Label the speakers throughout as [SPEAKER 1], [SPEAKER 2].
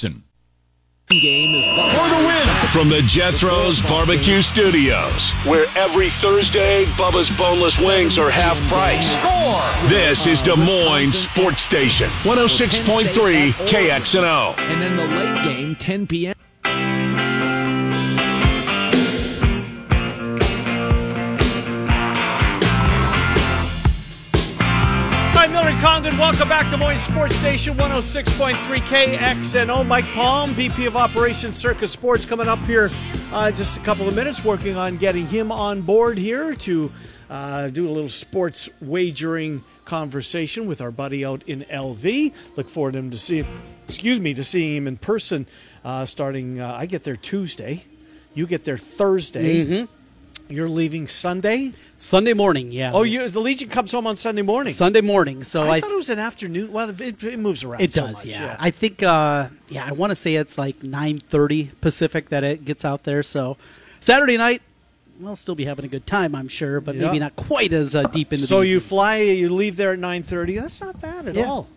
[SPEAKER 1] Thompson.
[SPEAKER 2] For the win
[SPEAKER 3] from the Jethro's Barbecue Studios, where every Thursday Bubba's boneless wings are half price. This is Des Moines Sports Station, 106.3 KXNO.
[SPEAKER 2] And then the late game, 10 p.m.
[SPEAKER 4] Condon. Welcome back to Moines Sports Station 106.3 KXNO. Mike Palm, VP of Operations Circa Sports, coming up here uh, just a couple of minutes, working on getting him on board here to uh, do a little sports wagering conversation with our buddy out in LV. Look forward to him to see, excuse me, to seeing him in person uh, starting. Uh, I get there Tuesday. You get there Thursday. You're leaving Sunday.
[SPEAKER 5] Sunday morning, yeah.
[SPEAKER 4] Oh, you, the Legion comes home on Sunday morning.
[SPEAKER 5] Sunday morning. So
[SPEAKER 4] I,
[SPEAKER 5] I,
[SPEAKER 4] thought it was an afternoon. Well, it, it moves around.
[SPEAKER 5] it
[SPEAKER 4] so
[SPEAKER 5] does,
[SPEAKER 4] much,
[SPEAKER 5] yeah. I think, uh, yeah, I want to say it's like nine thirty Pacific that it gets out there. So Saturday night, we'll still be having a good time, I'm sure, but
[SPEAKER 4] Yeah.
[SPEAKER 5] maybe not quite as uh, deep into.
[SPEAKER 4] The So
[SPEAKER 5] the
[SPEAKER 4] you fly, you leave there at nine thirty. That's not bad at
[SPEAKER 5] Yeah.
[SPEAKER 4] all.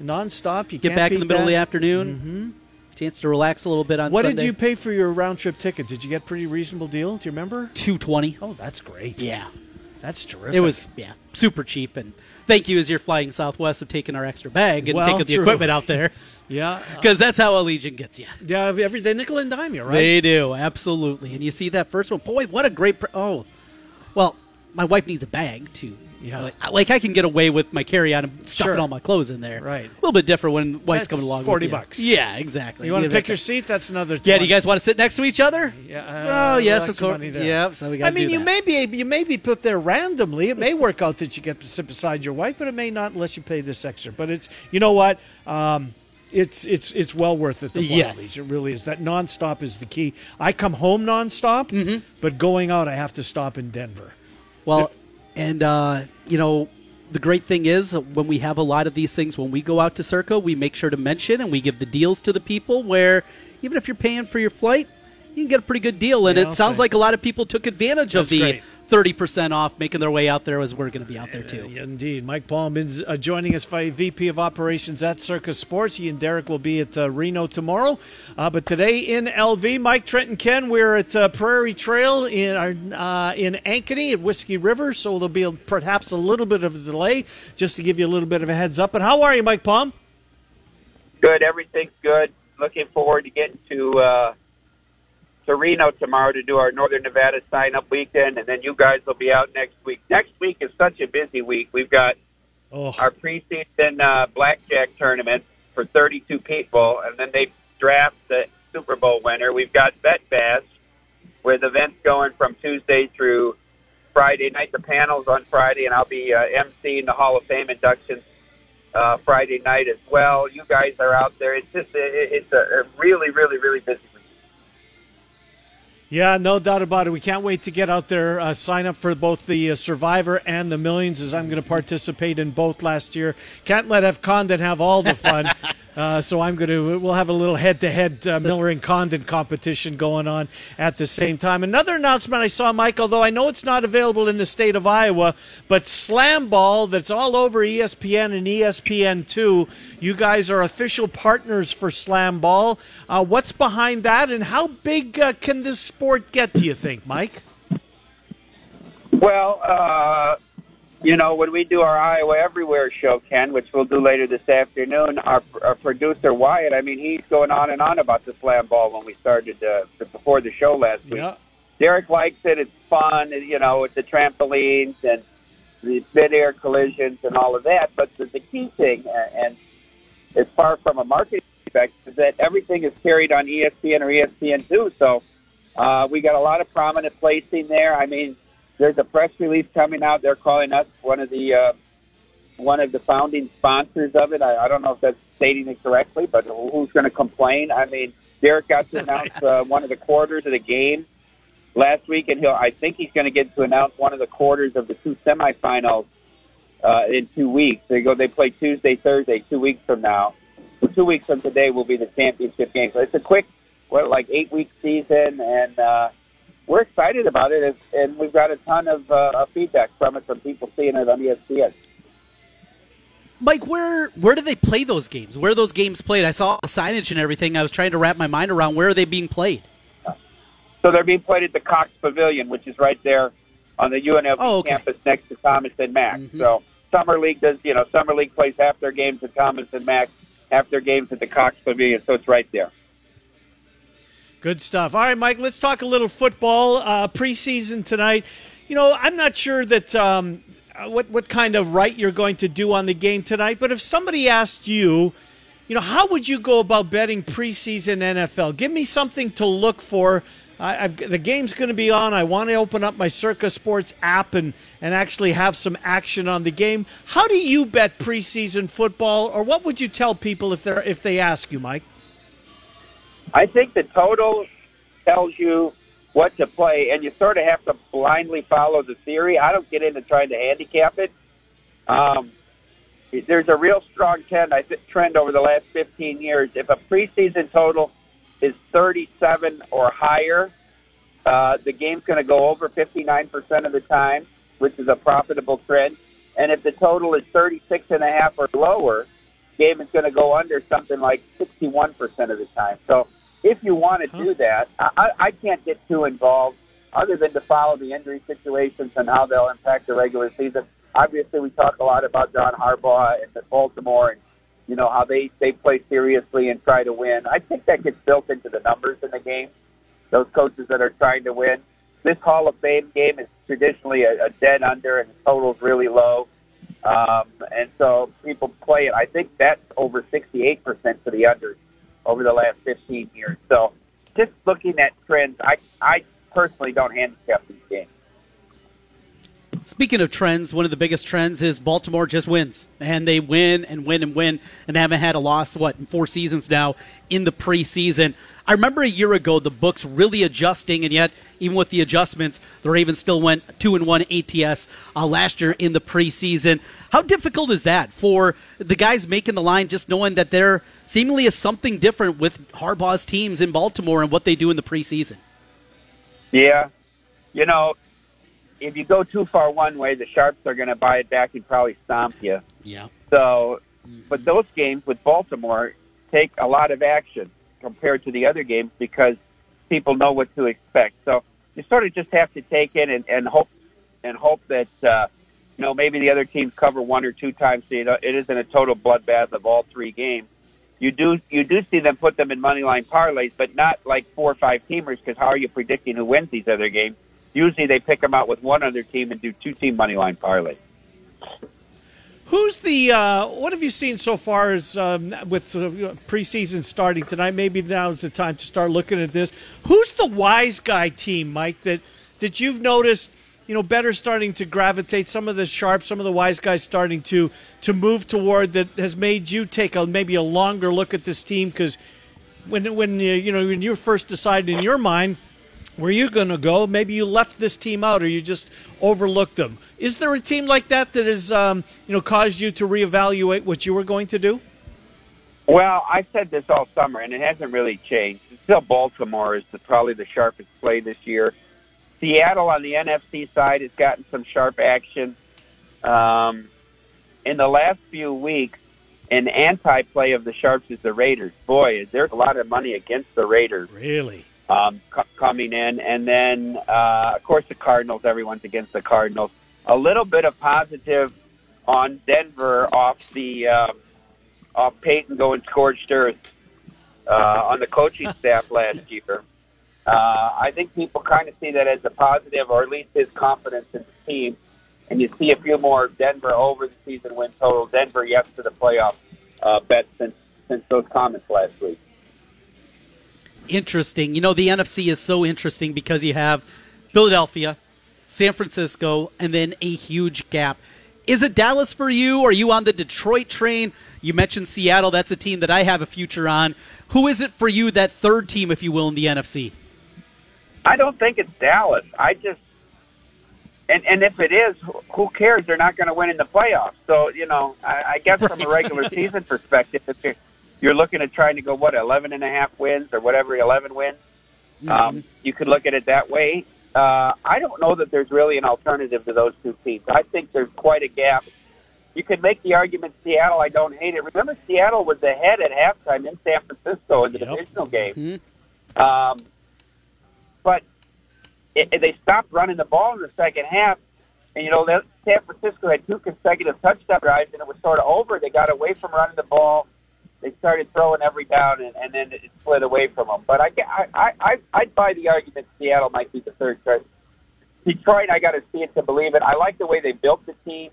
[SPEAKER 4] Non-stop. You
[SPEAKER 5] get back in the middle of the afternoon. Mm-hmm. Chance to relax a little bit on
[SPEAKER 4] What
[SPEAKER 5] Sunday.
[SPEAKER 4] did you pay for your round trip ticket? Did you get a pretty reasonable deal? Do you remember?
[SPEAKER 5] Two twenty.
[SPEAKER 4] Oh, that's great.
[SPEAKER 5] Yeah,
[SPEAKER 4] That's terrific.
[SPEAKER 5] it was yeah super cheap and. Thank you as you're flying Southwest of taking our extra bag and
[SPEAKER 4] Well,
[SPEAKER 5] taking the
[SPEAKER 4] true.
[SPEAKER 5] equipment out there
[SPEAKER 4] yeah, uh,
[SPEAKER 5] because that's how Allegiant gets you.
[SPEAKER 4] yeah. Every they nickel and dime you, right?
[SPEAKER 5] They do, absolutely. And you see that first one. Boy, what a great. Pr- oh, well, my wife needs a bag too.
[SPEAKER 4] Yeah.
[SPEAKER 5] Like, like I can get away with my carry on and stuffing
[SPEAKER 4] Sure.
[SPEAKER 5] all my clothes in there.
[SPEAKER 4] Right.
[SPEAKER 5] A little bit different when wife's
[SPEAKER 4] That's
[SPEAKER 5] coming along. with
[SPEAKER 4] 40
[SPEAKER 5] you.
[SPEAKER 4] bucks.
[SPEAKER 5] Yeah, exactly.
[SPEAKER 4] you want to pick your seat? That's another.
[SPEAKER 5] Yeah. Do you guys want to sit next to each other?
[SPEAKER 4] Yeah.
[SPEAKER 5] oh
[SPEAKER 4] uh,
[SPEAKER 5] yes, of course. Yep. So we got.
[SPEAKER 4] I mean, you may be you may be put there randomly. It may work out that you get to sit beside your wife, but it may not unless you pay this extra. But it's you know what, um, it's it's it's well worth it. The
[SPEAKER 5] Yes.
[SPEAKER 4] Leach. it really is. That nonstop is the key. I come home nonstop,
[SPEAKER 5] Mm-hmm.
[SPEAKER 4] but going out, I have to stop in Denver.
[SPEAKER 5] Well, and uh, you know, the great thing is when we have a lot of these things, when we go out to Circa, we make sure to mention and we give the deals to the people. Where even if you're paying for your flight, you can get a pretty good deal. And
[SPEAKER 4] Yeah,
[SPEAKER 5] it
[SPEAKER 4] I'll
[SPEAKER 5] sounds
[SPEAKER 4] say.
[SPEAKER 5] like a lot of people took advantage
[SPEAKER 4] That's
[SPEAKER 5] of the
[SPEAKER 4] great.
[SPEAKER 5] Thirty percent off, making their way out there as we're going to be out there too.
[SPEAKER 4] Yeah, indeed. Mike Palm is uh, joining us, by VP of Operations at Circa Sports. He and Derek will be at uh, Reno tomorrow. Uh, but today in LV, Mike, Trent, and Ken, we're at uh, Prairie Trail in our, uh, in Ankeny at Whiskey River. So there'll be a, perhaps a little bit of a delay, just to give you a little bit of a heads up. But how are you, Mike Palm?
[SPEAKER 6] Good. Everything's good. Looking forward to getting to uh, to Reno tomorrow to do our Northern Nevada sign up weekend, and then you guys will be out next week. Next week is such a busy week. We've got
[SPEAKER 4] Oh,
[SPEAKER 6] our preseason uh, blackjack tournament for 32 people, and then they draft the Super Bowl winner. We've got Bet Bash with events going from Tuesday through Friday night. The panels on Friday, and I'll be uh, emceeing the Hall of Fame inductions uh, Friday night as well. You guys are out there. It's just it, it's a, a really, really, really busy.
[SPEAKER 4] Yeah, no doubt about it. We can't wait to get out there, uh, sign up for both the uh, Survivor and the Millions, as I'm going to participate in both last year. Can't let F. Condon have all the fun, uh, so I'm going to. We'll have a little head-to-head uh, Miller and Condon competition going on at the same time. Another announcement I saw, Mike, although I know it's not available in the state of Iowa, but Slam Ball, that's all over ESPN and ESPN2. You guys are official partners for Slam Ball. Uh, what's behind that, and how big uh, can this sport get? Do you think, Mike?
[SPEAKER 6] Well, uh, you know, when we do our Iowa Everywhere show, Ken, which we'll do later this afternoon, our, our producer Wyatt, I mean, he's going on and on about the slam ball when we started uh, before the show last week.
[SPEAKER 4] Yeah.
[SPEAKER 6] Derek likes it. It's fun. You know, it's the trampolines and the mid-air collisions and all of that. But the, the key thing, uh, and as far from a marketing perspective, is that everything is carried on ESPN or ESPN2. So uh, we got a lot of prominent placing there. I mean, there's a press release coming out. They're calling us one of the uh, one of the founding sponsors of it. I, I don't know if that's stating it correctly, but who's going to complain? I mean, Derek got to announce uh, one of the quarters of the game last week, and he'll. I think he's going to get to announce one of the quarters of the two semifinals uh, in two weeks. They go. They play Tuesday, Thursday, two weeks from now. So two weeks from today will be the championship game. So it's a quick, what, like eight week season, and uh, we're excited about it. And we've got a ton of uh, feedback from it from people seeing it on ESPN.
[SPEAKER 5] Mike, where where do they play those games? Where are those games played? I saw the signage and everything. I was trying to wrap my mind around where are they being played.
[SPEAKER 6] So they're being played at the Cox Pavilion, which is right there on the UNLV
[SPEAKER 5] Oh, okay.
[SPEAKER 6] campus next to Thomas and Mack. So summer league does, you know, summer league plays half their games at Thomas and Mack, half their games at the Cox Pavilion. So it's right there.
[SPEAKER 4] Good stuff. All right, Mike, let's talk a little football. Uh, preseason tonight. You know, I'm not sure that um, what what kind of right you're going to do on the game tonight, but if somebody asked you, you know, how would you go about betting preseason NFL? Give me something to look for. I, the game's going to be on. I want to open up my Circa Sports app and, and actually have some action on the game. How do you bet preseason football, or what would you tell people if they if they ask you, Mike?
[SPEAKER 6] I think the total tells you what to play, and you sort of have to blindly follow the theory. I don't get into trying to handicap it. Um, there's a real strong trend, I trend over the last 15 years. If a preseason total is 37 or higher, uh, the game's going to go over 59% of the time, which is a profitable trend. And if the total is 36 and a half or lower, game is going to go under something like 61% of the time. So if you want to do that, I, I can't get too involved other than to follow the injury situations and how they'll impact the regular season. Obviously, we talk a lot about John Harbaugh and Baltimore and, you know, how they, they play seriously and try to win. I think that gets built into the numbers in the game, those coaches that are trying to win. This Hall of Fame game is traditionally a, a dead under and the total's really low. Um, and so people play it. I think that's over 68% for the unders over the last 15 years. So just looking at trends, I, I personally don't handicap these games.
[SPEAKER 5] Speaking of trends, one of the biggest trends is Baltimore just wins. And they win and win and win and haven't had a loss, what, in four seasons now in the preseason. I remember a year ago the books really adjusting, and yet, even with the adjustments, the Ravens still went 2 and 1 ATS uh, last year in the preseason. How difficult is that for the guys making the line, just knowing that there seemingly is something different with Harbaugh's teams in Baltimore and what they do in the preseason?
[SPEAKER 6] Yeah. You know, if you go too far one way, the Sharps are going to buy it back and probably stomp you.
[SPEAKER 5] Yeah.
[SPEAKER 6] So, but those games with Baltimore take a lot of action compared to the other games because people know what to expect. So you sort of just have to take it and, and hope and hope that uh, you know maybe the other teams cover one or two times, so you know, it isn't a total bloodbath of all three games. You do you do see them put them in money line parlays, but not like four or five teamers because how are you predicting who wins these other games? Usually they pick them out with one other team and do two team money line parlays.
[SPEAKER 4] Who's the? Uh, what have you seen so far as um, with uh, preseason starting tonight? Maybe now is the time to start looking at this. Who's the wise guy team, Mike? That that you've noticed, you know, better starting to gravitate. Some of the sharp, some of the wise guys starting to to move toward that has made you take a maybe a longer look at this team because when when you you know when you first decided in your mind where you're going to go. Maybe you left this team out, or you just overlooked them. Is there a team like that that has, um, you know, caused you to reevaluate what you were going to do?
[SPEAKER 6] Well, I said this all summer, and it hasn't really changed. Still, Baltimore is the, probably the sharpest play this year. Seattle on the NFC side has gotten some sharp action. Um, in the last few weeks, an anti-play of the sharps is the Raiders. Boy, there's a lot of money against the Raiders
[SPEAKER 4] Really?
[SPEAKER 6] um, c- coming in, and then uh, of course the Cardinals. Everyone's against the Cardinals. A little bit of positive on Denver off the um, off Payton going scorched earth uh, on the coaching staff last year. Uh, I think people kind of see that as a positive, or at least his confidence in the team. And you see a few more Denver over the season win total. Denver yes to the playoff uh, bets since since those comments last week.
[SPEAKER 5] interesting. You know, the NFC is so interesting because you have Philadelphia, San Francisco, and then a huge gap. Is it Dallas for you? Are you on the Detroit train? You mentioned Seattle. That's a team that I have a future on. Who is it for you, that third team, if you will, in the NFC?
[SPEAKER 6] I don't think it's Dallas. I just and and if it is, who- cares? They're not going to win in the playoffs. So you know, I, I guess from a regular season perspective, if you're, you're looking at trying to go what eleven and a half wins or whatever, eleven wins, um, you could look at it that way. Uh, I don't know that there's really an alternative to those two teams. I think there's quite a gap you can make the argument Seattle. I don't hate it. Remember, Seattle was ahead at halftime in San Francisco in the
[SPEAKER 4] Yep.
[SPEAKER 6] divisional game. Um, but it, it- they stopped running the ball in the second half. And, you know, that San Francisco had two consecutive touchdown drives, and it was sort of over. They got away from running the ball. They started throwing every down, and, and then it split away from them. But I, I, I, I, I'd buy the argument Seattle might be the third choice. Detroit, I got to see it to believe it. I like the way they built the team.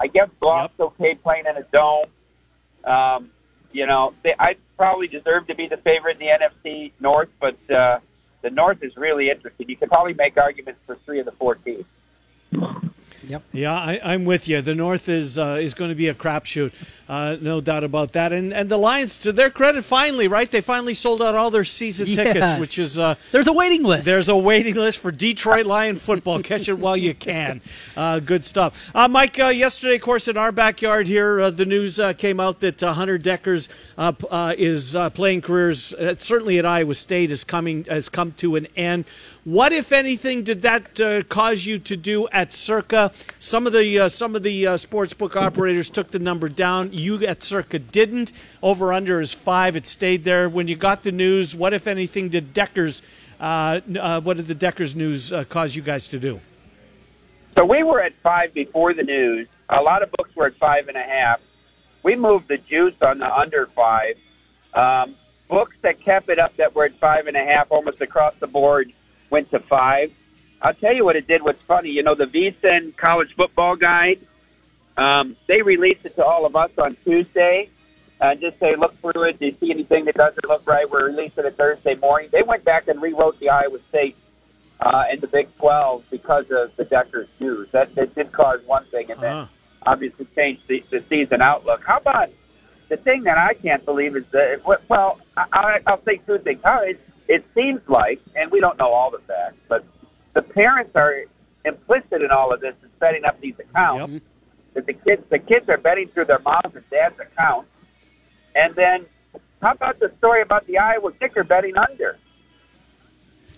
[SPEAKER 6] I guess Goff's okay playing in a dome. Um, you know, they, I probably deserve to be the favorite in the NFC North, but uh, the North is really interesting. You could probably make arguments for three of the four teams.
[SPEAKER 4] Yeah, I, I'm with you. The North is uh, is going to be a crapshoot, uh, no doubt about that. And and the Lions, to their credit, finally, right? They finally sold out all their season tickets, which is uh,
[SPEAKER 5] There's a waiting list.
[SPEAKER 4] There's a waiting list for Detroit Lion football. Catch it while you can. Uh, good stuff. Uh, Mike, uh, yesterday, of course, in our backyard here, uh, the news uh, came out that uh, Hunter Dekkers uh, uh, is uh, playing careers, uh, certainly at Iowa State, is coming has come to an end. What, if anything, did that uh, cause you to do at Circa? Some of the uh, some of the uh, sportsbook operators took the number down. You at Circa didn't. Over under is five. It stayed there. When you got the news, what, if anything, did Dekkers? Uh, uh, what did the Dekkers news uh, cause you guys to do?
[SPEAKER 6] So we were at five before the news. A lot of books were at five and a half. We moved the juice on the under five. Um, books that kept it up that were at five and a half almost across the board went to five. I'll tell you what it did. What's funny, you know, the VSIN college football guide, um, they released it to all of us on Tuesday. Uh, just say, look through it. Do you see anything that doesn't look right? We're releasing it Thursday morning. They went back and rewrote the Iowa State uh, and the Big 12 because of the Dekkers news. That, that did cause one thing, and then
[SPEAKER 4] Uh-huh.
[SPEAKER 6] obviously changed the, the season outlook. How about the thing that I can't believe is that, well, I, I- I'll say two things. How it, it seems like, and we don't know all the facts, but the parents are implicit in all of this and setting up these accounts.
[SPEAKER 4] Yep.
[SPEAKER 6] That the kids, the kids are betting through their moms and dad's accounts, and then how about the story about the Iowa kicker betting under?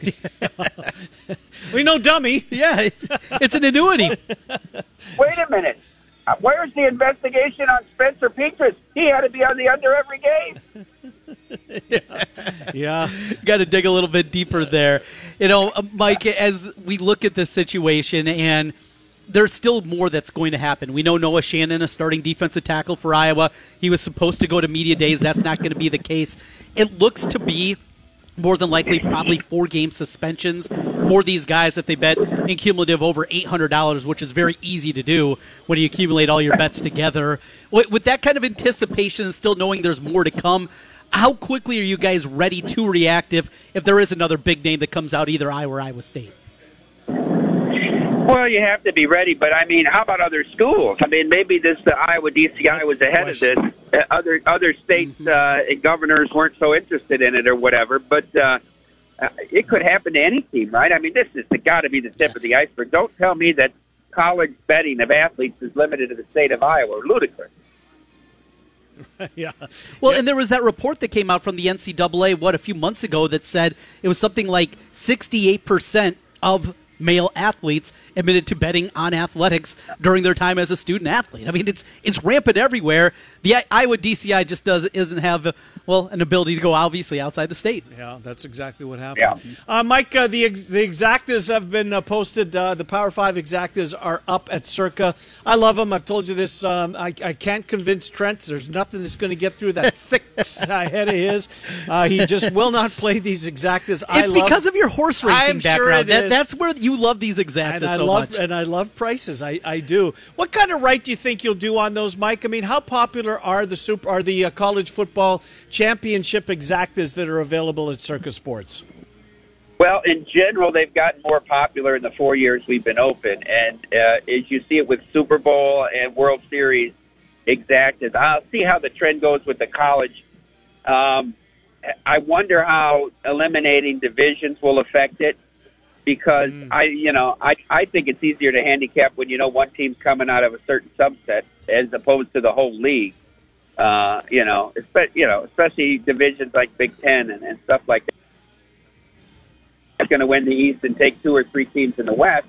[SPEAKER 4] We know dummy.
[SPEAKER 5] yeah, it's, it's an annuity.
[SPEAKER 6] Wait a minute. Where's the investigation on Spencer Petras? He had to be on the under every game.
[SPEAKER 4] Yeah.
[SPEAKER 5] Got to dig a little bit deeper there. You know, uh, Mike, as we look at this situation, and there's still more that's going to happen. We know Noah Shannon, a starting defensive tackle for Iowa. He was supposed to go to media days. That's not going to be the case. It looks to be more than likely probably four game suspensions for these guys if they bet in cumulative over $800 which is very easy to do when you accumulate all your bets together. With, that kind of anticipation and still knowing there's more to come how quickly are you guys ready to react if, if there is another big name that comes out either iowa or iowa state
[SPEAKER 6] Well, you have to be ready, but I mean, how about other schools? I mean, maybe this the Iowa DCI
[SPEAKER 4] That's
[SPEAKER 6] was ahead of this. Uh, other other states uh, governors weren't so interested in it or whatever, but uh, uh, it could happen to any team, right? I mean, this is got to be the tip of the iceberg. Don't tell me that college betting of athletes is limited to the state of Iowa. Ludicrous.
[SPEAKER 4] yeah.
[SPEAKER 5] Well, and there was that report that came out from the NCAA, what, a few months ago that said it was something like 68% of male athletes admitted to betting on athletics during their time as a student athlete. I mean, it's it's rampant everywhere. The Iowa DCI just does isn't have, uh, well, an ability to go obviously outside the state.
[SPEAKER 4] Yeah, that's exactly what happened.
[SPEAKER 6] Yeah.
[SPEAKER 4] Uh, Mike, uh, the ex- the exactas have been uh, posted. Uh, the Power Five exactas are up at Circa. I love them. I've told you this. Um, I, I can't convince Trent. There's nothing that's going to get through that thick head of his. Uh, he just will not play these exactas. I
[SPEAKER 5] It's
[SPEAKER 4] love,
[SPEAKER 5] because of your horse racing
[SPEAKER 4] I'm sure
[SPEAKER 5] background.
[SPEAKER 4] it
[SPEAKER 5] that,
[SPEAKER 4] is.
[SPEAKER 5] that's where you love these exactas
[SPEAKER 4] and I
[SPEAKER 5] so
[SPEAKER 4] love
[SPEAKER 5] much.
[SPEAKER 4] and I love prices. I, I do. What kind of right do you think you'll do on those, Mike? I mean, how popular are the super are the uh, college football championship exactas that are available at Circa Sports?
[SPEAKER 6] Well, in general, they've gotten more popular in the four years we've been open, and uh, as you see it with Super Bowl and World Series exactas, I'll see how the trend goes with the college. Um, I wonder how eliminating divisions will affect it, because I, you know, I I think it's easier to handicap when you know one team's coming out of a certain subset as opposed to the whole league. Uh, you know, espe- you know, especially divisions like Big Ten and, and stuff like that. It's going to win the East and take two or three teams in the West.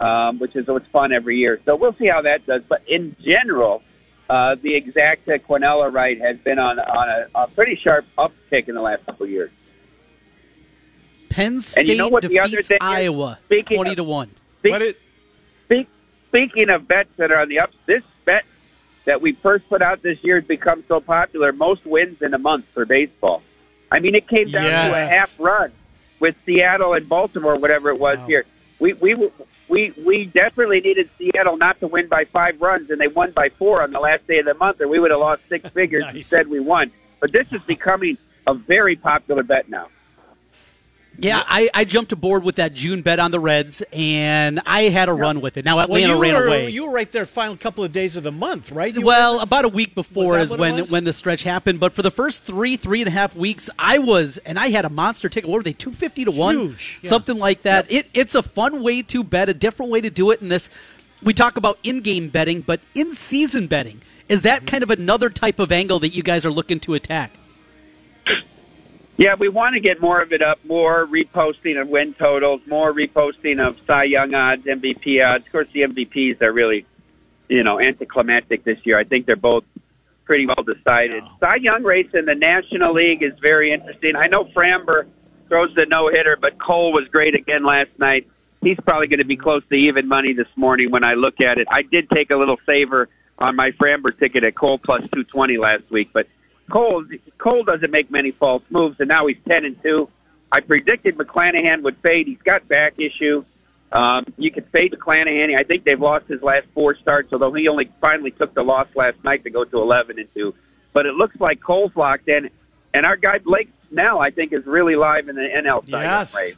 [SPEAKER 6] um, which is what's fun every year. So we'll see how that does. But in general, uh, the exacta Quinella right has been on on a, a pretty sharp uptick in the last couple of years.
[SPEAKER 5] Penn State
[SPEAKER 6] And you know what the other
[SPEAKER 5] defeats
[SPEAKER 6] thing?
[SPEAKER 5] Iowa
[SPEAKER 6] Speaking
[SPEAKER 5] twenty
[SPEAKER 6] of-
[SPEAKER 5] to one.
[SPEAKER 6] Speak-
[SPEAKER 4] What it,
[SPEAKER 6] Speak, speaking of bets that are on the ups, this bet that we first put out this year has become so popular. Most wins in a month for baseball. I mean, it came down to a half run with Seattle and Baltimore, whatever it was
[SPEAKER 4] Wow.
[SPEAKER 6] here. We we we we desperately needed Seattle not to win by five runs, and they won by four on the last day of the month, or we would have lost six figures.
[SPEAKER 4] Nice.
[SPEAKER 6] Instead, we won. But this is becoming a very popular bet now.
[SPEAKER 5] Yeah, I, I jumped aboard with that June bet on the Reds, and I had a run with it. Now Atlanta
[SPEAKER 4] well,
[SPEAKER 5] ran
[SPEAKER 4] were,
[SPEAKER 5] away.
[SPEAKER 4] You were right there, final couple of days of the month, right? You
[SPEAKER 5] well, about a week before is when when the stretch happened. But for the first three three and a half weeks, I was and I had a monster ticket. What were they? Two fifty to one,
[SPEAKER 4] Huge, yeah.
[SPEAKER 5] something like that. It it's a fun way to bet, a different way to do it. In this, we talk about in game betting, but in season betting is that mm-hmm. kind of another type of angle that you guys are looking to attack?
[SPEAKER 6] Yeah, we want to get more of it up, more reposting of win totals, more reposting of Cy Young odds, MVP odds. Of course, the MVPs are really, you know, anticlimactic this year. I think they're both pretty well decided. Cy Young race in the National League is very interesting. I know Framber throws the no hitter, but Cole was great again last night. He's probably going to be close to even money this morning when I look at it. I did take a little favor on my Framber ticket at Cole plus 220 last week, but Cole Cole doesn't make many false moves, and now he's ten and two. I predicted McClanahan would fade. He's got back issue. Um, you can fade McClanahan. I think they've lost his last four starts, although he only finally took the loss last night to go to eleven and two. But it looks like Cole's locked in, and our guy Blake Snell, I think, is really live in the NL side
[SPEAKER 4] Yes.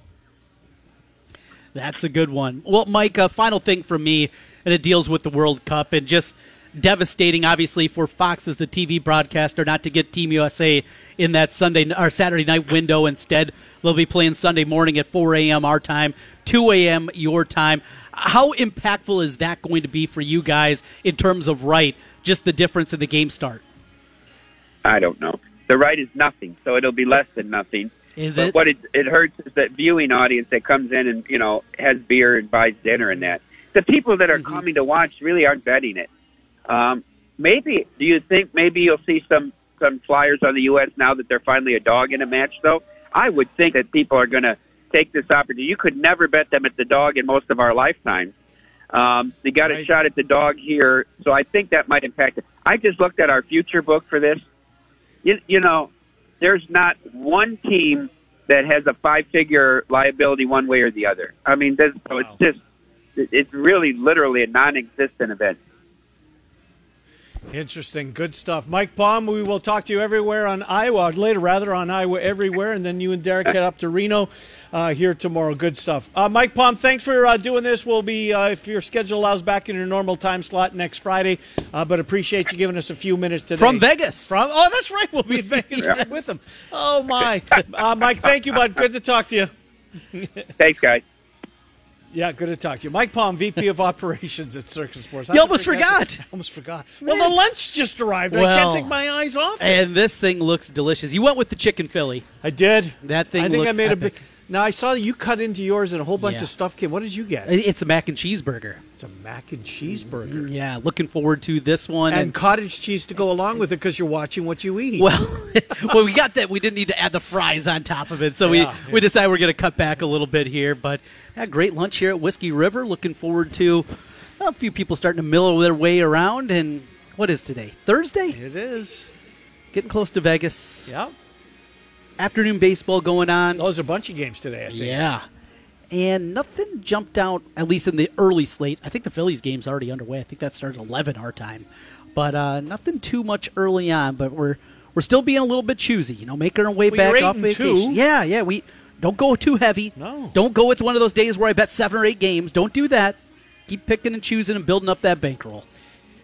[SPEAKER 5] That's a good one. Well, Mike, a final thing for me, and it deals with the World Cup and just devastating, obviously, for Fox as the TV broadcaster not to get Team USA in that Sunday or Saturday night window. Instead, they'll be playing Sunday morning at 4 a.m. our time, 2 a.m. your time. How impactful is that going to be for you guys in terms of right? Just the difference in the game start.
[SPEAKER 6] I don't know. The right is nothing, so it'll be less than nothing.
[SPEAKER 5] Is
[SPEAKER 6] but
[SPEAKER 5] it?
[SPEAKER 6] what it, it hurts is that viewing audience that comes in and you know has beer and buys dinner and that. The people that are
[SPEAKER 5] Mm-hmm.
[SPEAKER 6] coming to watch really aren't betting it. Um, maybe do you think maybe you'll see some some flyers on the U.S. now that they're finally a dog in a match? Though I would think that people are going to take this opportunity. You could never bet them at the dog in most of our lifetimes. Um, they got a
[SPEAKER 4] Right.
[SPEAKER 6] shot at the dog here, so I think that might impact it. I just looked at our future book for this. You, you know, there's not one team that has a five-figure liability one way or the other. I mean, there's, so it's just it's really literally a non-existent event.
[SPEAKER 4] Interesting, good stuff. Mike Palm, we will talk to you everywhere on Iowa later, rather on Iowa everywhere, and then you and Derek head up to Reno uh, here tomorrow. Good stuff. Uh, Mike Palm, thanks for uh, doing this. We'll be, uh, if your schedule allows, back in your normal time slot next Friday. Uh, but appreciate you giving us a few minutes today
[SPEAKER 5] From Vegas.
[SPEAKER 4] From oh, that's right. We'll be in Vegas with him. Oh my, uh, Mike. Thank you, bud. Good to talk to you.
[SPEAKER 6] Thanks, guys.
[SPEAKER 4] Yeah, good to talk to you. Mike Palm, VP of Operations at Circa Sports. I
[SPEAKER 5] You almost
[SPEAKER 4] forgot-. I almost forgot. Well, the lunch just arrived. I can't take my eyes off it.
[SPEAKER 5] And this thing looks delicious. You went with the chicken Philly.
[SPEAKER 4] I did.
[SPEAKER 5] That thing
[SPEAKER 4] I think I made
[SPEAKER 5] epic.
[SPEAKER 4] a big. Now I saw that you cut into yours and a whole bunch
[SPEAKER 5] Yeah.
[SPEAKER 4] of stuff came. What did you get?
[SPEAKER 5] It's a mac and cheeseburger.
[SPEAKER 4] It's a mac and cheese burger.
[SPEAKER 5] Mm, yeah, looking forward to this one.
[SPEAKER 4] And cottage cheese to go along with it because you're watching what you eat.
[SPEAKER 5] well, well, we got that. We didn't need to add the fries on top of it, so
[SPEAKER 4] Yeah,
[SPEAKER 5] we we decided we're going to cut back a little bit here. But yeah, great lunch here at Whiskey River. Looking forward to a few people starting to mill their way around. And what is today? Thursday.
[SPEAKER 4] it is.
[SPEAKER 5] Getting close to Vegas.
[SPEAKER 4] Yeah.
[SPEAKER 5] Afternoon baseball going on.
[SPEAKER 4] Those are a bunch of games today. I think.
[SPEAKER 5] Yeah. And nothing jumped out, at least in the early slate. I think the Phillies game's already underway. I think that starts 11 our time. But uh, nothing too much early on. But we're we're still being a little bit choosy, you know, making our way
[SPEAKER 4] Well,
[SPEAKER 5] back off vacation.
[SPEAKER 4] two.
[SPEAKER 5] Yeah, yeah. We don't go too heavy.
[SPEAKER 4] No.
[SPEAKER 5] Don't go with one of those days where I bet seven or eight games. Don't do that. Keep picking and choosing and building up that bankroll.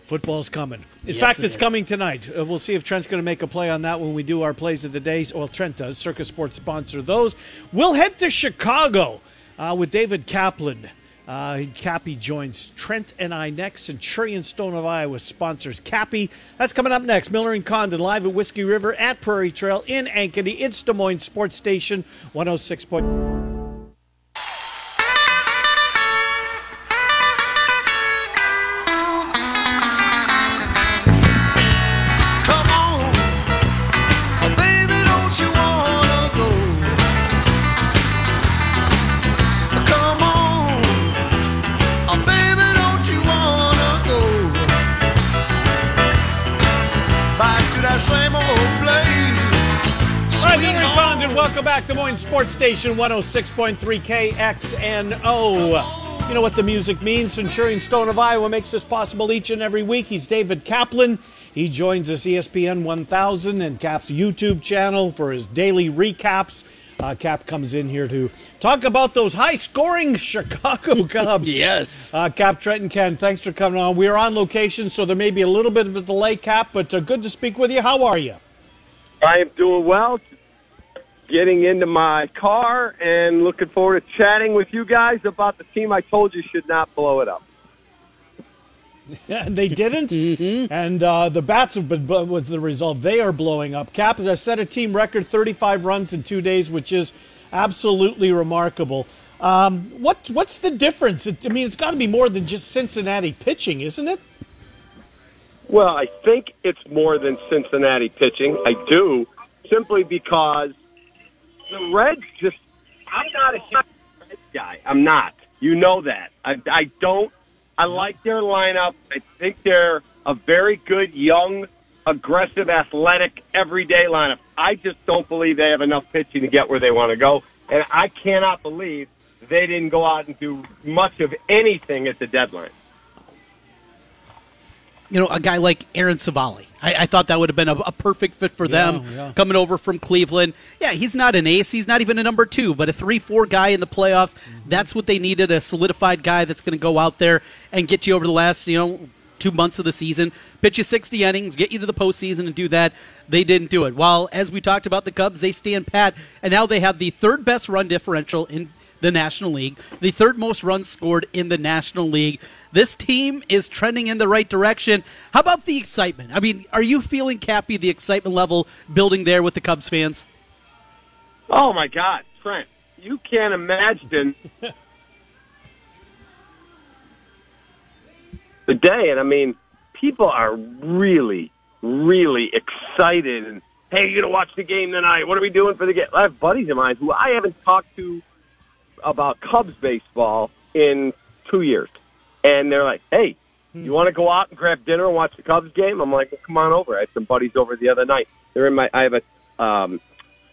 [SPEAKER 4] Football's coming. In
[SPEAKER 5] Yes,
[SPEAKER 4] fact,
[SPEAKER 5] it
[SPEAKER 4] it's
[SPEAKER 5] is.
[SPEAKER 4] coming tonight. Uh, we'll see if Trent's going to make a play on that when we do our plays of the days. Well, Trent does. Circa Sports sponsor those. We'll head to Chicago uh, with David Kaplan. Uh, Cappy joins Trent and I next. Centurion Stone of Iowa sponsors Cappy. That's coming up next. Miller and Condon live at Whiskey River at Prairie Trail in Ankeny. It's Des Moines Sports Station 106. Welcome back. Des Moines Sports Station 106.3 KXNO. You know what the music means. Centurion Stone of Iowa makes this possible each and every week. He's David Kaplan. He joins us ESPN 1000 and Cap's YouTube channel for his daily recaps. Uh, Cap comes in here to talk about those high scoring Chicago Cubs.
[SPEAKER 5] Yes.
[SPEAKER 4] Uh, Cap Trenton Ken, thanks for coming on. We're on location, so there may be a little bit of a delay, Cap, but uh, good to speak with you. How are you?
[SPEAKER 1] I am doing well. Getting into my car and looking forward to chatting with you guys about the team I told you should not blow it up.
[SPEAKER 4] and they didn't. And uh, the bats have been was the result. They are blowing up. Cap has set a team record, 35 runs in two days, which is absolutely remarkable. Um, what what's the difference? It, I mean, it's got to be more than just Cincinnati pitching, isn't it?
[SPEAKER 1] Well, I think it's more than Cincinnati pitching. I do, simply because the Reds just. I'm not a Reds guy. I'm not. You know that. I, I don't. I like their lineup. I think they're a very good, young, aggressive, athletic, everyday lineup. I just don't believe they have enough pitching to get where they want to go. And I cannot believe they didn't go out and do much of anything at the deadline.
[SPEAKER 5] You know, a guy like Aaron Civale. I, I thought that would have been a, a perfect fit for them
[SPEAKER 4] yeah.
[SPEAKER 5] coming over from Cleveland. Yeah, he's not an ace. He's not even a number two, but a 3 4 guy in the playoffs. Mm-hmm. That's what they needed a solidified guy that's going to go out there and get you over the last, you know, two months of the season, pitch you 60 innings, get you to the postseason, and do that. They didn't do it. While, as we talked about the Cubs, they stand pat, and now they have the third best run differential in the National League, the third most runs scored in the National League. This team is trending in the right direction. How about the excitement? I mean, are you feeling, Cappy, the excitement level building there with the Cubs fans?
[SPEAKER 1] Oh my God, Trent! You can't imagine the day, and I mean, people are really, really excited. And hey, you gonna watch the game tonight? What are we doing for the game? I have buddies of mine who I haven't talked to about Cubs baseball in two years, and they're like, "Hey, you want to go out and grab dinner and watch the Cubs game?" I'm like, well, "Come on over." I had some buddies over the other night. They're in my. I have a um,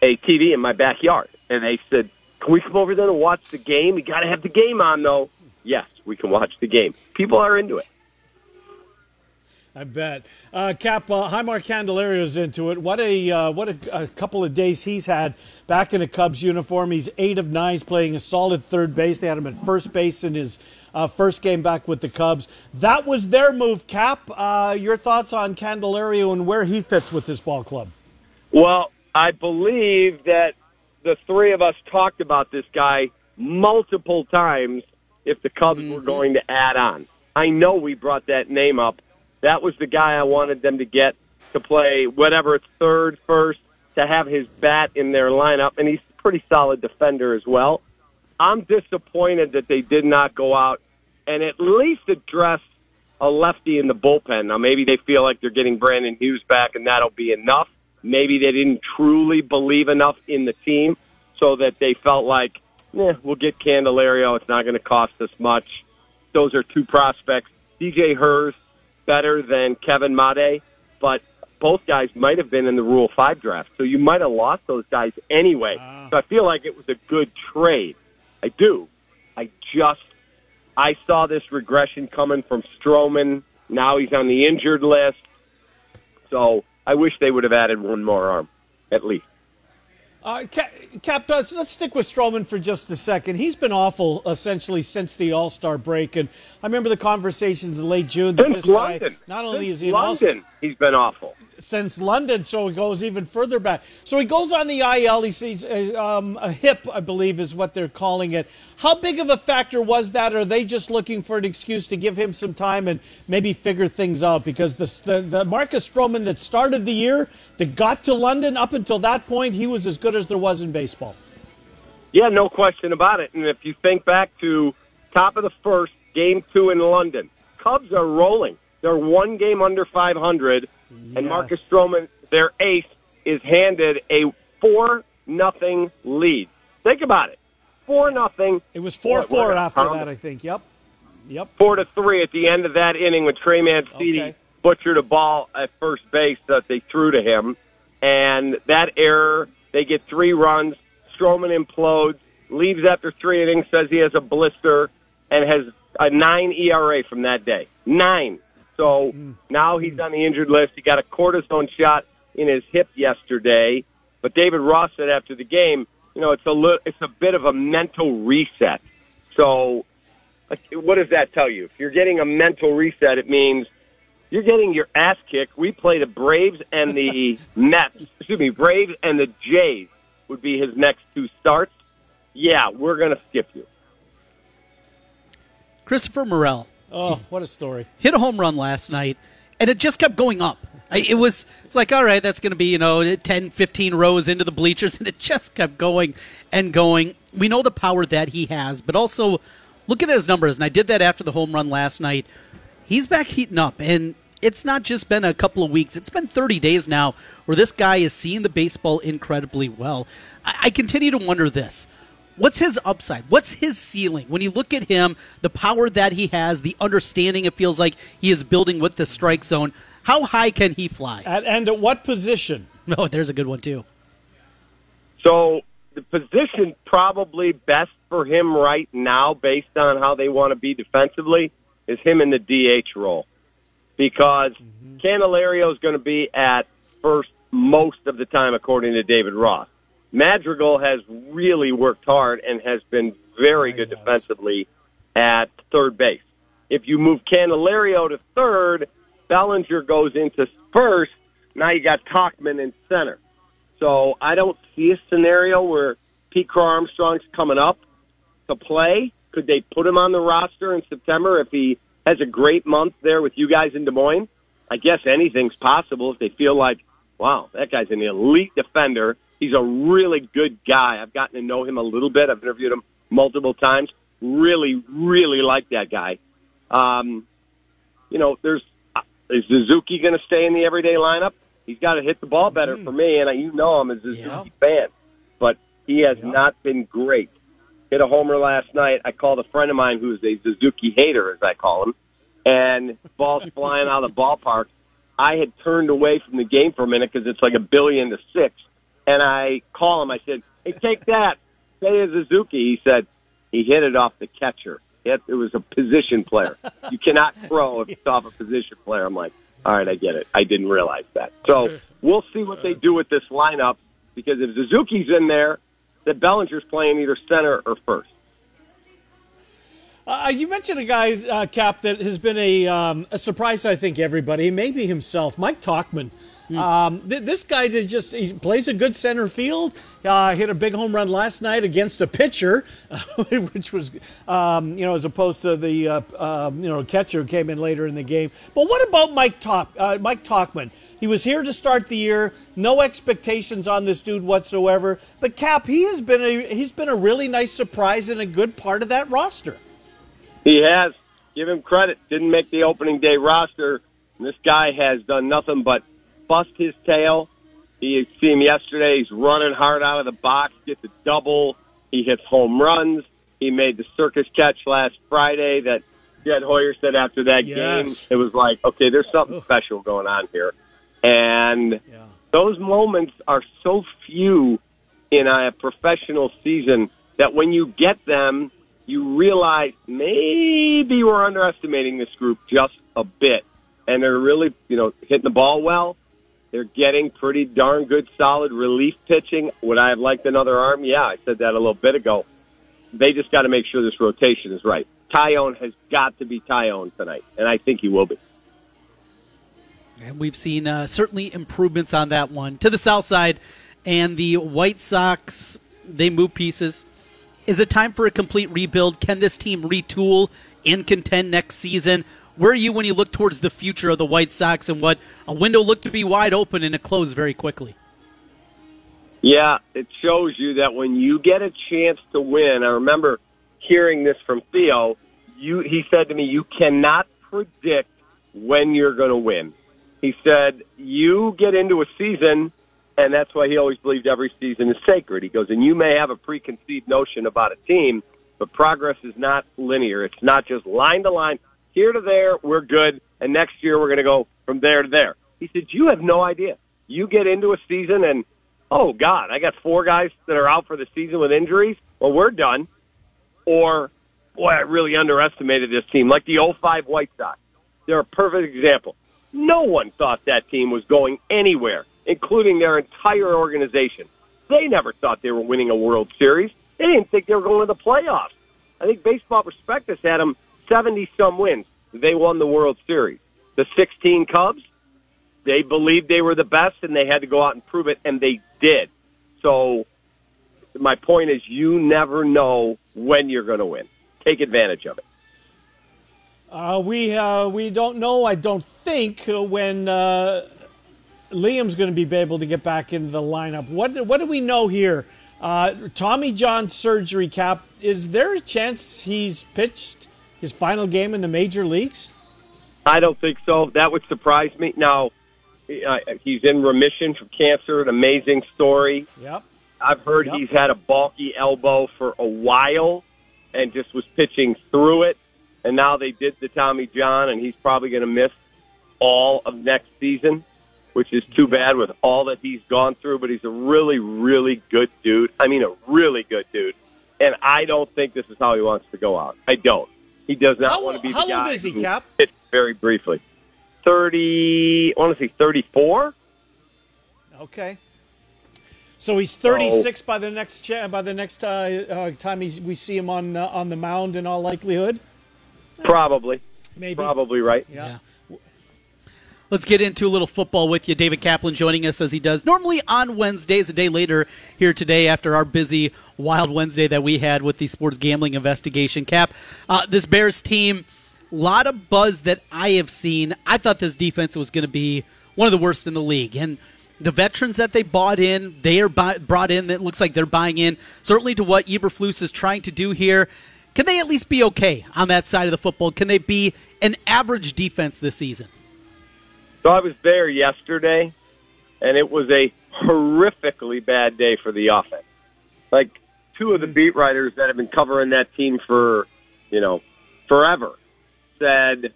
[SPEAKER 1] a TV in my backyard, and they said, "Can we come over there and watch the game? You got to have the game on, though." Yes, we can watch the game. People are into it.
[SPEAKER 4] I bet. Uh, Cap, uh, Jeimer Candelario's into it. What a uh, what a, a couple of days he's had back in a Cubs uniform. He's eight of nine, he's playing a solid third base. They had him at first base in his uh, first game back with the Cubs. That was their move. Cap, uh, your thoughts on Candelario and where he fits with this ball club?
[SPEAKER 1] Well, I believe that the three of us talked about this guy multiple times if the Cubs were going to add on. I know we brought that name up. That was the guy I wanted them to get to play whatever third, first, to have his bat in their lineup, and he's a pretty solid defender as well. I'm disappointed that they did not go out and at least address a lefty in the bullpen. Now, maybe they feel like they're getting Brandon Hughes back, and that'll be enough. Maybe they didn't truly believe enough in the team so that they felt like, eh, we'll get Candelario. It's not going to cost us much. Those are two prospects. DJ Herz, better than Kevin Made, but both guys might have been in the Rule 5 draft. So you might have lost those guys anyway. Ah. So I feel like it was a good trade. I do. I just, I saw this regression coming from Stroman. Now he's on the injured list. So I wish they would have added one more arm, at least.
[SPEAKER 4] Uh, Cap, Cap uh, let's stick with Stroman for just a second. He's been awful essentially since the All Star break, and I remember the conversations in late June that
[SPEAKER 1] Since
[SPEAKER 4] this guy
[SPEAKER 1] London.
[SPEAKER 4] not only
[SPEAKER 1] Since
[SPEAKER 4] is he an
[SPEAKER 1] London, he's been awful.
[SPEAKER 4] since London, so he goes even further back. So he goes on the IL. He sees uh, um, a hip, I believe, is what they're calling it. How big of a factor was that? Are they just looking for an excuse to give him some time and maybe figure things out? Because the the, the Marcus Stroman that started the year, that got to London, up until that point, he was as good as there was in baseball.
[SPEAKER 1] Yeah, no question about it. And if you think back to top of the first, game two in London, Cubs are rolling. They're one game under 500, and Marcus
[SPEAKER 4] Yes.
[SPEAKER 1] Stroman, their ace, is handed a four nothing lead. Think about it, four nothing.
[SPEAKER 4] It was four
[SPEAKER 1] What,
[SPEAKER 4] four after
[SPEAKER 1] how-
[SPEAKER 4] that, I think. Yep, yep.
[SPEAKER 1] four to three at the end of that inning when Trey Mancini
[SPEAKER 4] Okay.
[SPEAKER 1] butchered a ball at first base that they threw to him, and that error They get three runs. Stroman implodes, leaves after three innings, says he has a blister, and has a nine ERA from that day. Nine. So mm-hmm. now he's on the injured list. He got a cortisone shot in his hip yesterday. But David Ross said after the game, you know, it's a li- it's a bit of a mental reset. So, what does that tell you? If you're getting a mental reset, it means you're getting your ass kicked. We play the Braves and the Mets. Excuse me, Braves and the Jays would be his next two starts. Yeah, we're going to skip you.
[SPEAKER 5] Christopher Morel
[SPEAKER 4] Oh, what a story!
[SPEAKER 5] hit a home run last night, and it just kept going up. It was it's like all right, that's going to be you know 10, 15 rows into the bleachers, and it just kept going and going. We know the power that he has, but also looking at his numbers, and I did that after the home run last night. He's back heating up, and it's not just been a couple of weeks; it's been thirty days now where this guy is seeing the baseball incredibly well. I, I continue to wonder this. What's his upside? What's his ceiling? When you look at him, the power that he has, the understanding it feels like he is building with the strike zone, how high can he fly?
[SPEAKER 4] At, and at what position?
[SPEAKER 5] Oh, there's a good one too.
[SPEAKER 1] So the position probably best for him right now, based on how they want to be defensively, is him in the DH role, because mm-hmm. Candelario is going to be at first most of the time, according to David Ross. Madrigal has really worked hard and has been very good defensively at third base. If you move Candelario to third, Bellinger goes into first. Now you got Tauchman in center. So I don't see a scenario where Pete Armstrong's coming up to play. Could they put him on the roster in September if he has a great month there with you guys in Des Moines? I guess anything's possible if they feel like, wow, that guy's an elite defender. He's a really good guy. I've gotten to know him a little bit. I've interviewed him multiple times. Really, really like that guy. Um, you know, there's is Suzuki going to stay in the everyday lineup? He's got to hit the ball better for me, and I, you know I'm a Suzuki
[SPEAKER 5] Yeah.
[SPEAKER 1] fan, but he has not been great. Hit a homer last night. I called a friend of mine who's a Suzuki hater, as I call him, and balls flying out of the ballpark. I had turned away from the game for a minute because it's like a billion to six, and I call him. I said, "Hey, take that. Say a Suzuki." He said, "He hit it off the catcher. It, it was a position player. You cannot throw if it's off a position player." I'm like, "All right, I get it. I didn't realize that." So we'll see what they do with this lineup because if Suzuki's in there, then Bellinger's playing either center or first.
[SPEAKER 4] Uh, you mentioned a guy, uh, Cap, that has been a, um, a surprise I think everybody, maybe himself, Mike Tauchman. Um, th- this guy just he plays a good center field. Uh, hit a big home run last night against a pitcher, which was um, you know as opposed to the uh, um, you know catcher who came in later in the game. But what about Mike Talk uh, Mike Tauchman? He was here to start the year. No expectations on this dude whatsoever. But Cap, he has been a he's been a really nice surprise and a good part of that roster.
[SPEAKER 1] He has. Give him credit. Didn't make the opening day roster. This guy has done nothing but bust his tail. You see him yesterday. He's running hard out of the box, gets a double. He hits home runs. He made the circus catch last Friday that Jed Hoyer said after that
[SPEAKER 4] Yes.
[SPEAKER 1] game. It was like, okay, there's something special going on here. And those moments are so few in a professional season that when you get them, you realize maybe we're underestimating this group just a bit. And they're really, you know, hitting the ball well. They're getting pretty darn good, solid relief pitching. Would I have liked another arm? Yeah, I said that a little bit ago. They just got to make sure this rotation is right. Taillon has got to be Taillon tonight, and I think he will be.
[SPEAKER 5] And we've seen uh, certainly improvements on that one. To the south side, and the White Sox, they move pieces. Is it time for a complete rebuild? Can this team retool and contend next season? Where are you when you look towards the future of the White Sox and what a window looked to be wide open and it closed very quickly?
[SPEAKER 1] Yeah, it shows you that when you get a chance to win, I remember hearing this from Theo. You, he said to me, "You cannot predict when you're going to win." He said, "You get into a season, and that's why he always believed every season is sacred." He goes, "And you may have a preconceived notion about a team, but progress is not linear. It's not just line to line, here to there, we're good, and next year we're going to go from there to there." He said, "You have no idea. You get into a season and." oh God, I got four guys that are out for the season with injuries. Well, we're done. Or, boy, I really underestimated this team, like the 05 White Sox. They're a perfect example. No one thought that team was going anywhere, including their entire organization. They never thought they were winning a World Series. They didn't think they were going to the playoffs. I think Baseball Prospectus had them 70 some wins. They won the World Series. The 16 Cubs, they believed they were the best and they had to go out and prove it, and they did. So, my point is, you never know when you're going to win. Take advantage of it.
[SPEAKER 4] Uh, we uh, we don't know. I don't think uh, when uh, Liam's going to be able to get back into the lineup. What what do we know here? Uh, Tommy John surgery cap. Is there a chance he's pitched his final game in the major leagues?
[SPEAKER 1] I don't think so. That would surprise me. Now, uh, he's in remission from cancer. An amazing story.
[SPEAKER 4] Yep.
[SPEAKER 1] I've heard
[SPEAKER 4] Yep.
[SPEAKER 1] he's had a bulky elbow for a while and just was pitching through it. And now they did the Tommy John, and he's probably going to miss all of next season, which is too bad with all that he's gone through. But he's a really, really good dude. I mean, a really good dude. And I don't think this is how he wants to go out. I don't. He does not
[SPEAKER 4] How-
[SPEAKER 1] want to be the
[SPEAKER 4] how old
[SPEAKER 1] guy
[SPEAKER 4] is he, Cap?
[SPEAKER 1] very briefly. 30, I want to say 34.
[SPEAKER 4] Okay. So he's 36 by the next cha- by the next uh, uh, time he's, we see him on uh, on the mound in all likelihood.
[SPEAKER 1] Probably.
[SPEAKER 4] Maybe.
[SPEAKER 1] Probably right.
[SPEAKER 4] Yeah.
[SPEAKER 5] Let's get into a little football with you. David Kaplan joining us as he does normally on Wednesdays, a day later here today after our busy Wild Wednesday that we had with the sports gambling investigation. Cap, uh, this Bears team, a lot of buzz that I have seen. I thought this defense was going to be one of the worst in the league. And the veterans that they bought in, they are buy- brought in. That looks like they're buying in certainly to what Eberflus is trying to do here. Can they at least be okay on that side of the football? Can they be an average defense this season?
[SPEAKER 1] So I was there yesterday, and it was a horrifically bad day for the offense. Like two of the hmm. beat writers that have been covering that team for, you know, forever said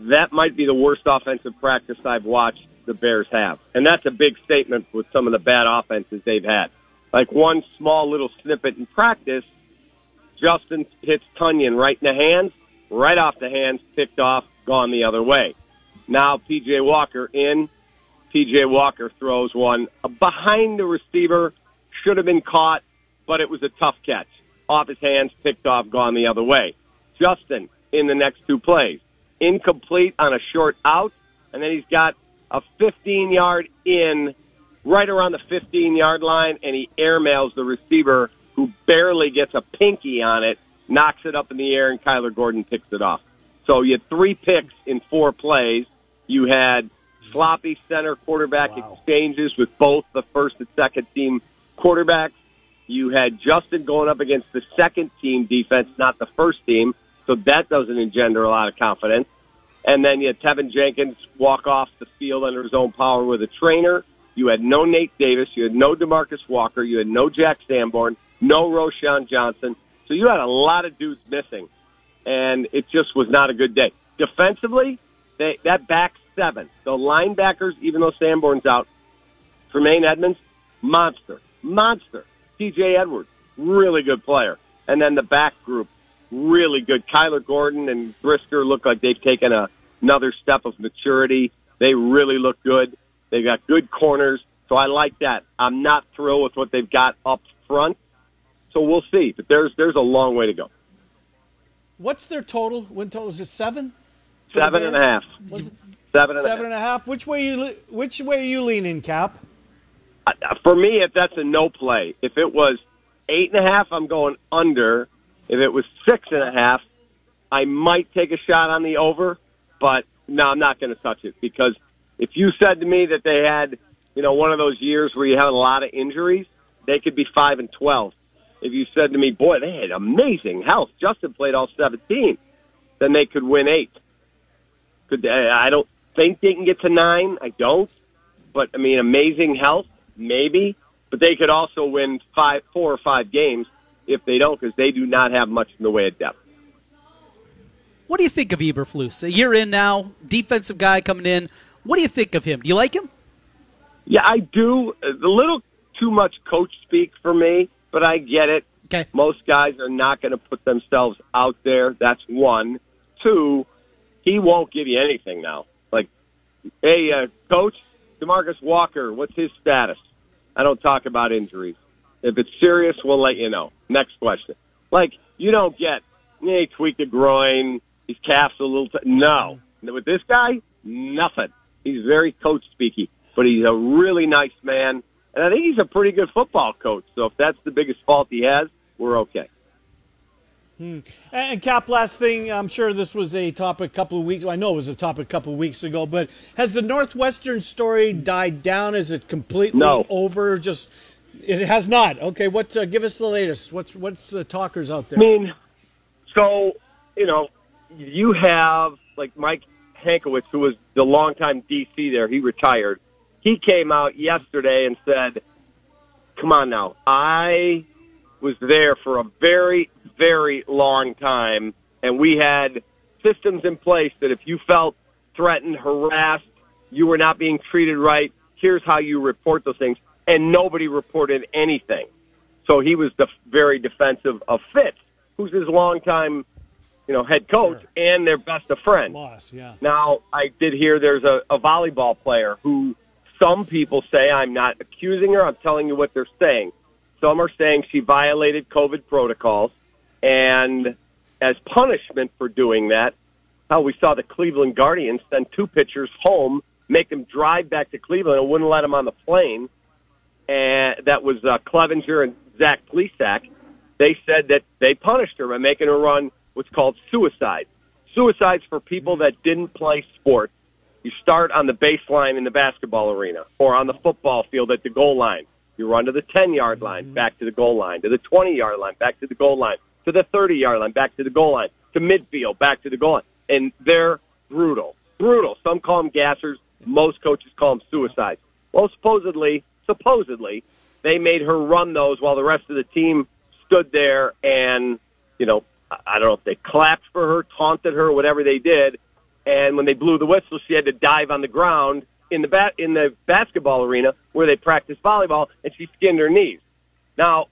[SPEAKER 1] that might be the worst offensive practice I've watched the Bears have. And that's a big statement with some of the bad offenses they've had. Like one small little snippet in practice, Justin hits Tonyan right in the hands, right off the hands, picked off, gone the other way. Now PJ Walker in. PJ Walker throws one behind the receiver, should have been caught, but it was a tough catch. Off his hands, picked off, gone the other way. Justin in the next two plays. Incomplete on a short out, and then he's got a 15 yard in right around the 15 yard line, and he airmails the receiver who barely gets a pinky on it, knocks it up in the air, and Kyler Gordon picks it off. So you had three picks in four plays. You had sloppy center quarterback exchanges with both the first and second team quarterbacks. You had Justin going up against the second team defense, not the first team. So that doesn't engender a lot of confidence. And then you had Teven Jenkins walk off the field under his own power with a trainer. You had no Nate Davis. You had no Demarcus Walker. You had no Jack Sanborn. No Roschon Johnson. So you had a lot of dudes missing. And it just was not a good day. Defensively, they, that back seven, the linebackers, even though Sanborn's out, Tremaine Edmunds, monster, monster. TJ Edwards, really good player. And then the back group, really good. Kyler Gordon and Brisker look like they've taken a, another step of maturity. They really look good. They've got good corners. So I like that. I'm not thrilled with what they've got up front. So we'll see. But there's there's a long way to go.
[SPEAKER 4] What's their total? Win total is it seven?
[SPEAKER 1] Seven and a half.
[SPEAKER 4] It
[SPEAKER 1] Seven and a half.
[SPEAKER 4] seven and a half? Which way you which way are you leaning, Cap?
[SPEAKER 1] For me, if that's a no play, if it was eight and a half, I'm going under. If it was six and a half, I might take a shot on the over, but no, I'm not going to touch it because if you said to me that they had, you know, one of those years where you have a lot of injuries, they could be five and twelve. If you said to me, boy, they had amazing health, Justin played all 17, then they could win eight. Could they, I don't think they can get to nine. I don't, but I mean, amazing health, maybe. But they could also win five, four or five games if they don't, because they do not have much in the way of depth.
[SPEAKER 5] What do you think of Eberflus? A year in now, defensive guy coming in. What do you think of him? Do you like him?
[SPEAKER 1] Yeah, I do. A little too much coach speak for me, but I get it.
[SPEAKER 5] Okay.
[SPEAKER 1] Most guys are not going to put themselves out there. That's one. Two, he won't give you anything now. Like, hey, uh, coach, Demarcus Walker, what's his status? I don't talk about injuries. If it's serious, we'll let you know. Next question. Like, you don't get, hey, he tweaked a groin, his calf's a little, t-. no. With this guy, nothing. He's very coach speaky, but he's a really nice man. And I think he's a pretty good football coach. So if that's the biggest fault he has, we're okay. Hmm.
[SPEAKER 4] And Cap, last thing, I'm sure this was a topic a couple of weeks. I know it was a topic a couple of weeks ago, but has the Northwestern story died down? Is it completely
[SPEAKER 1] No.
[SPEAKER 4] over? Just it has not. Okay, what's uh, give us the latest? What's what's the talkers out there?
[SPEAKER 1] I mean, so you know, you have like Mike Hankwitz, who was the longtime DC there. He retired. He came out yesterday and said, "Come on now, I was there for a very, very long time, and we had systems in place that if you felt threatened, harassed, you were not being treated right. Here's how you report those things." And nobody reported anything. So he was def- very defensive of Fitz, who's his longtime, you know, head coach and their best of friends.
[SPEAKER 4] Loss, yeah.
[SPEAKER 1] Now, I did hear there's a, a volleyball player who some people say I'm not accusing her. I'm telling you what they're saying. Some are saying she violated COVID protocols, and as punishment for doing that, how we saw the Cleveland Guardians send two pitchers home, make them drive back to Cleveland, and wouldn't let them on the plane. And that was uh, Clevinger and Zach Plesac. They said that they punished her by making her run what's called suicide. Suicides for people that didn't play sports. You start on the baseline in the basketball arena or on the football field at the goal line. You run to the 10 yard mm-hmm. line, back to the goal line, to the 20 yard line, back to the goal line, to the 30 yard line, back to the goal line, to midfield, back to the goal line. And they're brutal. Brutal. Some call them gassers. Most coaches call them suicides. Well, supposedly, supposedly, they made her run those while the rest of the team stood there and, you know, I I don't know if they clapped for her, taunted her, whatever they did. And when they blew the whistle, she had to dive on the ground in the bat in the basketball arena where they practice volleyball, and she skinned her knees. Now,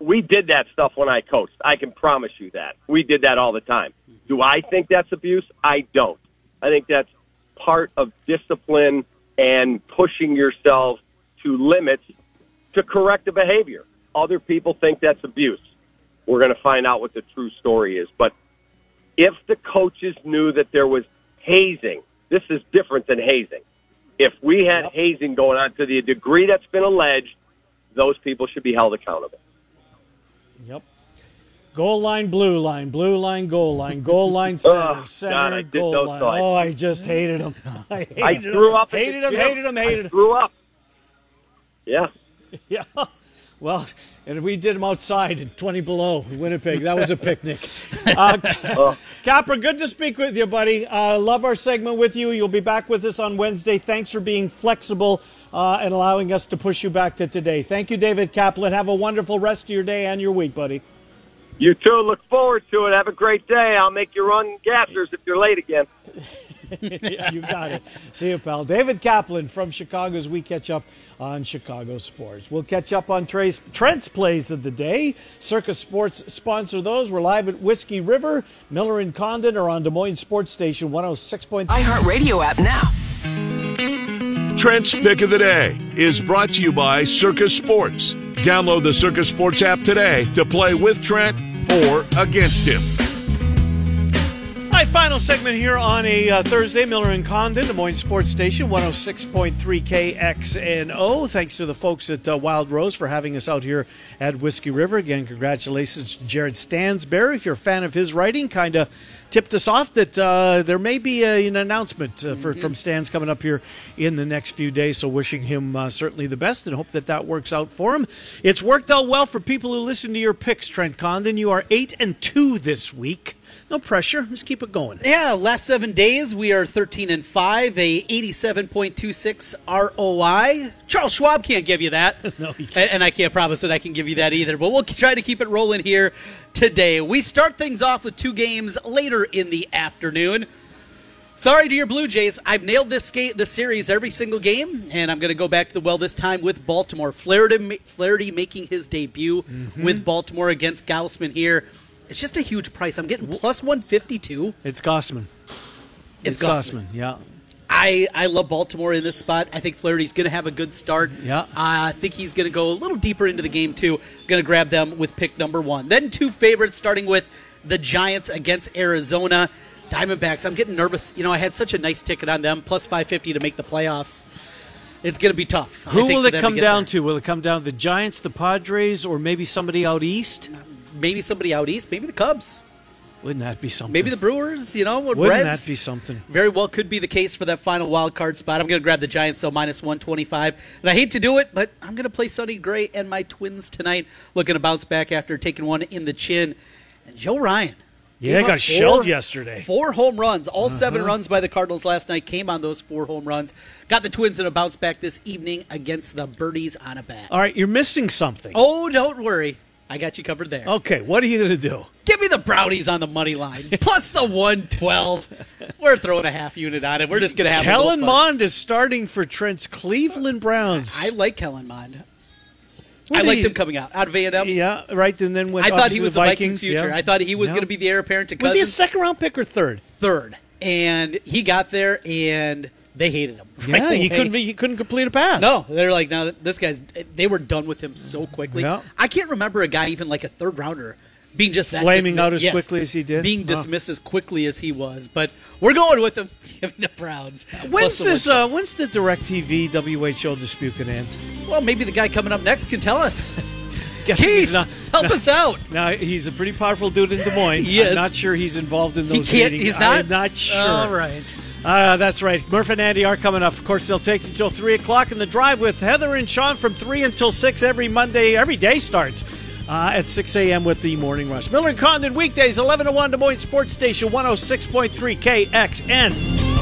[SPEAKER 1] we did that stuff when I coached. I can promise you that we did that all the time. Do I think that's abuse? I don't. I think that's part of discipline and pushing yourself to limits to correct a behavior. Other people think that's abuse. We're going to find out what the true story is. But if the coaches knew that there was hazing, this is different than hazing. If we had hazing going on to the degree that's been alleged, those people should be held accountable.
[SPEAKER 4] Yep. Goal line, blue line, blue line, goal line, goal line, center,
[SPEAKER 1] Oh,
[SPEAKER 4] center,
[SPEAKER 1] God,
[SPEAKER 4] goal line.
[SPEAKER 1] slides.
[SPEAKER 4] Oh, I just hated them. I hated
[SPEAKER 1] I grew
[SPEAKER 4] them.
[SPEAKER 1] up.
[SPEAKER 4] Hated
[SPEAKER 1] the
[SPEAKER 4] them.
[SPEAKER 1] gym.
[SPEAKER 4] Hated them. Hated
[SPEAKER 1] I
[SPEAKER 4] them.
[SPEAKER 1] grew up. Yeah.
[SPEAKER 4] Yeah. Well, and we did them outside at 20 below in Winnipeg. That was a picnic. Uh, Capra, good to speak with you, buddy. Uh, love our segment with you. You'll be back with us on Wednesday. Thanks for being flexible uh, and allowing us to push you back to today. Thank you, David Kaplan. Have a wonderful rest of your day and your week, buddy.
[SPEAKER 1] You too. Look forward to it. Have a great day. I'll make you run gassers if you're late again.
[SPEAKER 4] Yeah, you got it. See you, pal. David Kaplan from Chicago's we catch up on Chicago sports. We'll catch up on Trey's, Trent's plays of the day. Circa Sports sponsor those. We're live at Whiskey River. Miller and Condon are on Des Moines Sports Station 106.3.
[SPEAKER 7] iHeartRadio app now.
[SPEAKER 3] Trent's Pick of the Day is brought to you by Circa Sports. Download the Circa Sports app today to play with Trent or against him.
[SPEAKER 4] My final segment here on a uh, Thursday, Miller and Condon, Des Moines Sports Station, 106.3 KXNO. Thanks to the folks at uh, Wild Rose for having us out here at Whiskey River. Again, congratulations to Jared Stansberry. If you're a fan of his writing, kind of tipped us off that uh, there may be a, an announcement uh, for, from Stans coming up here in the next few days. So, wishing him uh, certainly the best and hope that that works out for him. It's worked out well for people who listen to your picks, Trent Condon. You are 8 and 2 this week. No pressure. Just keep it going.
[SPEAKER 5] Yeah, last seven days we are 13 and 5, a 87.26 ROI. Charles Schwab can't give you that.
[SPEAKER 4] No, he can't.
[SPEAKER 5] And, and I can't promise that I can give you that either, but we'll try to keep it rolling here today. We start things off with two games later in the afternoon. Sorry to your Blue Jays. I've nailed this skate, this series every single game, and I'm going to go back to the well this time with Baltimore. Flaherty, Flaherty making his debut
[SPEAKER 4] Mm-hmm.
[SPEAKER 5] with Baltimore against Gaussman here. It's just a huge price. I'm getting plus 152.
[SPEAKER 4] It's Gossman.
[SPEAKER 5] It's,
[SPEAKER 4] Gossman. Yeah.
[SPEAKER 5] I, I love Baltimore in this spot. I think Flaherty's going to have a good start.
[SPEAKER 4] Yeah.
[SPEAKER 5] Uh, I think he's going to go a little deeper into the game, too. Going to grab them with pick number one. Then two favorites, starting with the Giants against Arizona. Diamondbacks, I'm getting nervous. You know, I had such a nice ticket on them, plus 550 to make the playoffs. It's going to be tough.
[SPEAKER 4] Who will it come
[SPEAKER 5] get
[SPEAKER 4] down
[SPEAKER 5] there.
[SPEAKER 4] to? Will it come down to the Giants, the Padres, or maybe somebody out east?
[SPEAKER 5] Maybe somebody out east. Maybe the Cubs.
[SPEAKER 4] Wouldn't that be something?
[SPEAKER 5] Maybe the Brewers, you know,
[SPEAKER 4] Wouldn't
[SPEAKER 5] Reds.
[SPEAKER 4] that be something?
[SPEAKER 5] Very well could be the case for that final wild card spot. I'm going to grab the Giants, though, minus 125. And I hate to do it, but I'm going to play Sonny Gray and my Twins tonight, looking to bounce back after taking one in the chin. And Joe Ryan.
[SPEAKER 4] Yeah, got
[SPEAKER 5] up
[SPEAKER 4] shelled yesterday.
[SPEAKER 5] Four home runs. All uh-huh. seven runs by the Cardinals last night came on those four home runs. Got the Twins in a bounce back this evening against the Birdies on a bat.
[SPEAKER 4] All right, you're missing something.
[SPEAKER 5] Oh, don't worry. I got you covered there.
[SPEAKER 4] Okay, what are you going to do?
[SPEAKER 5] Give me the brownies on the money line plus the 112. We're throwing a half unit on it. We're just going to have a
[SPEAKER 4] Kellen. Mond is starting for Trent's Cleveland Browns.
[SPEAKER 5] I like Kellen Mond.
[SPEAKER 4] What
[SPEAKER 5] I liked him coming out out of A&M.
[SPEAKER 4] Yeah, right. And then went
[SPEAKER 5] I thought he was
[SPEAKER 4] the
[SPEAKER 5] the Vikings' future.
[SPEAKER 4] yeah.
[SPEAKER 5] I thought he was going to be the heir apparent to
[SPEAKER 4] Was he a second round pick or third?
[SPEAKER 5] third, and he got there, and they hated him. right
[SPEAKER 4] Yeah, he couldn't. He couldn't complete a pass.
[SPEAKER 5] No, they're like, no, this guy's. They were done with him so quickly.
[SPEAKER 4] Yeah.
[SPEAKER 5] I can't remember a guy even like a third rounder being just that
[SPEAKER 4] Flaming
[SPEAKER 5] dismi-
[SPEAKER 4] out as
[SPEAKER 5] yes,
[SPEAKER 4] quickly as he did?
[SPEAKER 5] being dismissed as quickly as he was. But we're going with him. Giving the Browns.
[SPEAKER 4] When's
[SPEAKER 5] the
[SPEAKER 4] this? Uh, when's the Directv WHO dispute going to end?
[SPEAKER 5] well, maybe the guy coming up next can tell us.
[SPEAKER 4] Guess he's
[SPEAKER 5] Keith,
[SPEAKER 4] not.
[SPEAKER 5] help us out.
[SPEAKER 4] Now he's a pretty powerful dude in Des Moines.
[SPEAKER 5] He is.
[SPEAKER 4] I'm not sure he's involved in
[SPEAKER 5] He
[SPEAKER 4] those
[SPEAKER 5] can't.
[SPEAKER 4] meetings.
[SPEAKER 5] He's not.
[SPEAKER 4] I'm not sure.
[SPEAKER 5] All right.
[SPEAKER 4] Uh, that's right. Murph and Andy are coming up. Of course, they'll take you until 3 o'clock in the drive with Heather and Sean from 3 until 6 every Monday. Every day starts uh, at 6 a.m. with the morning rush. Miller and Condon weekdays, 11 to 1 Des Moines Sports Station, 106.3 KXN.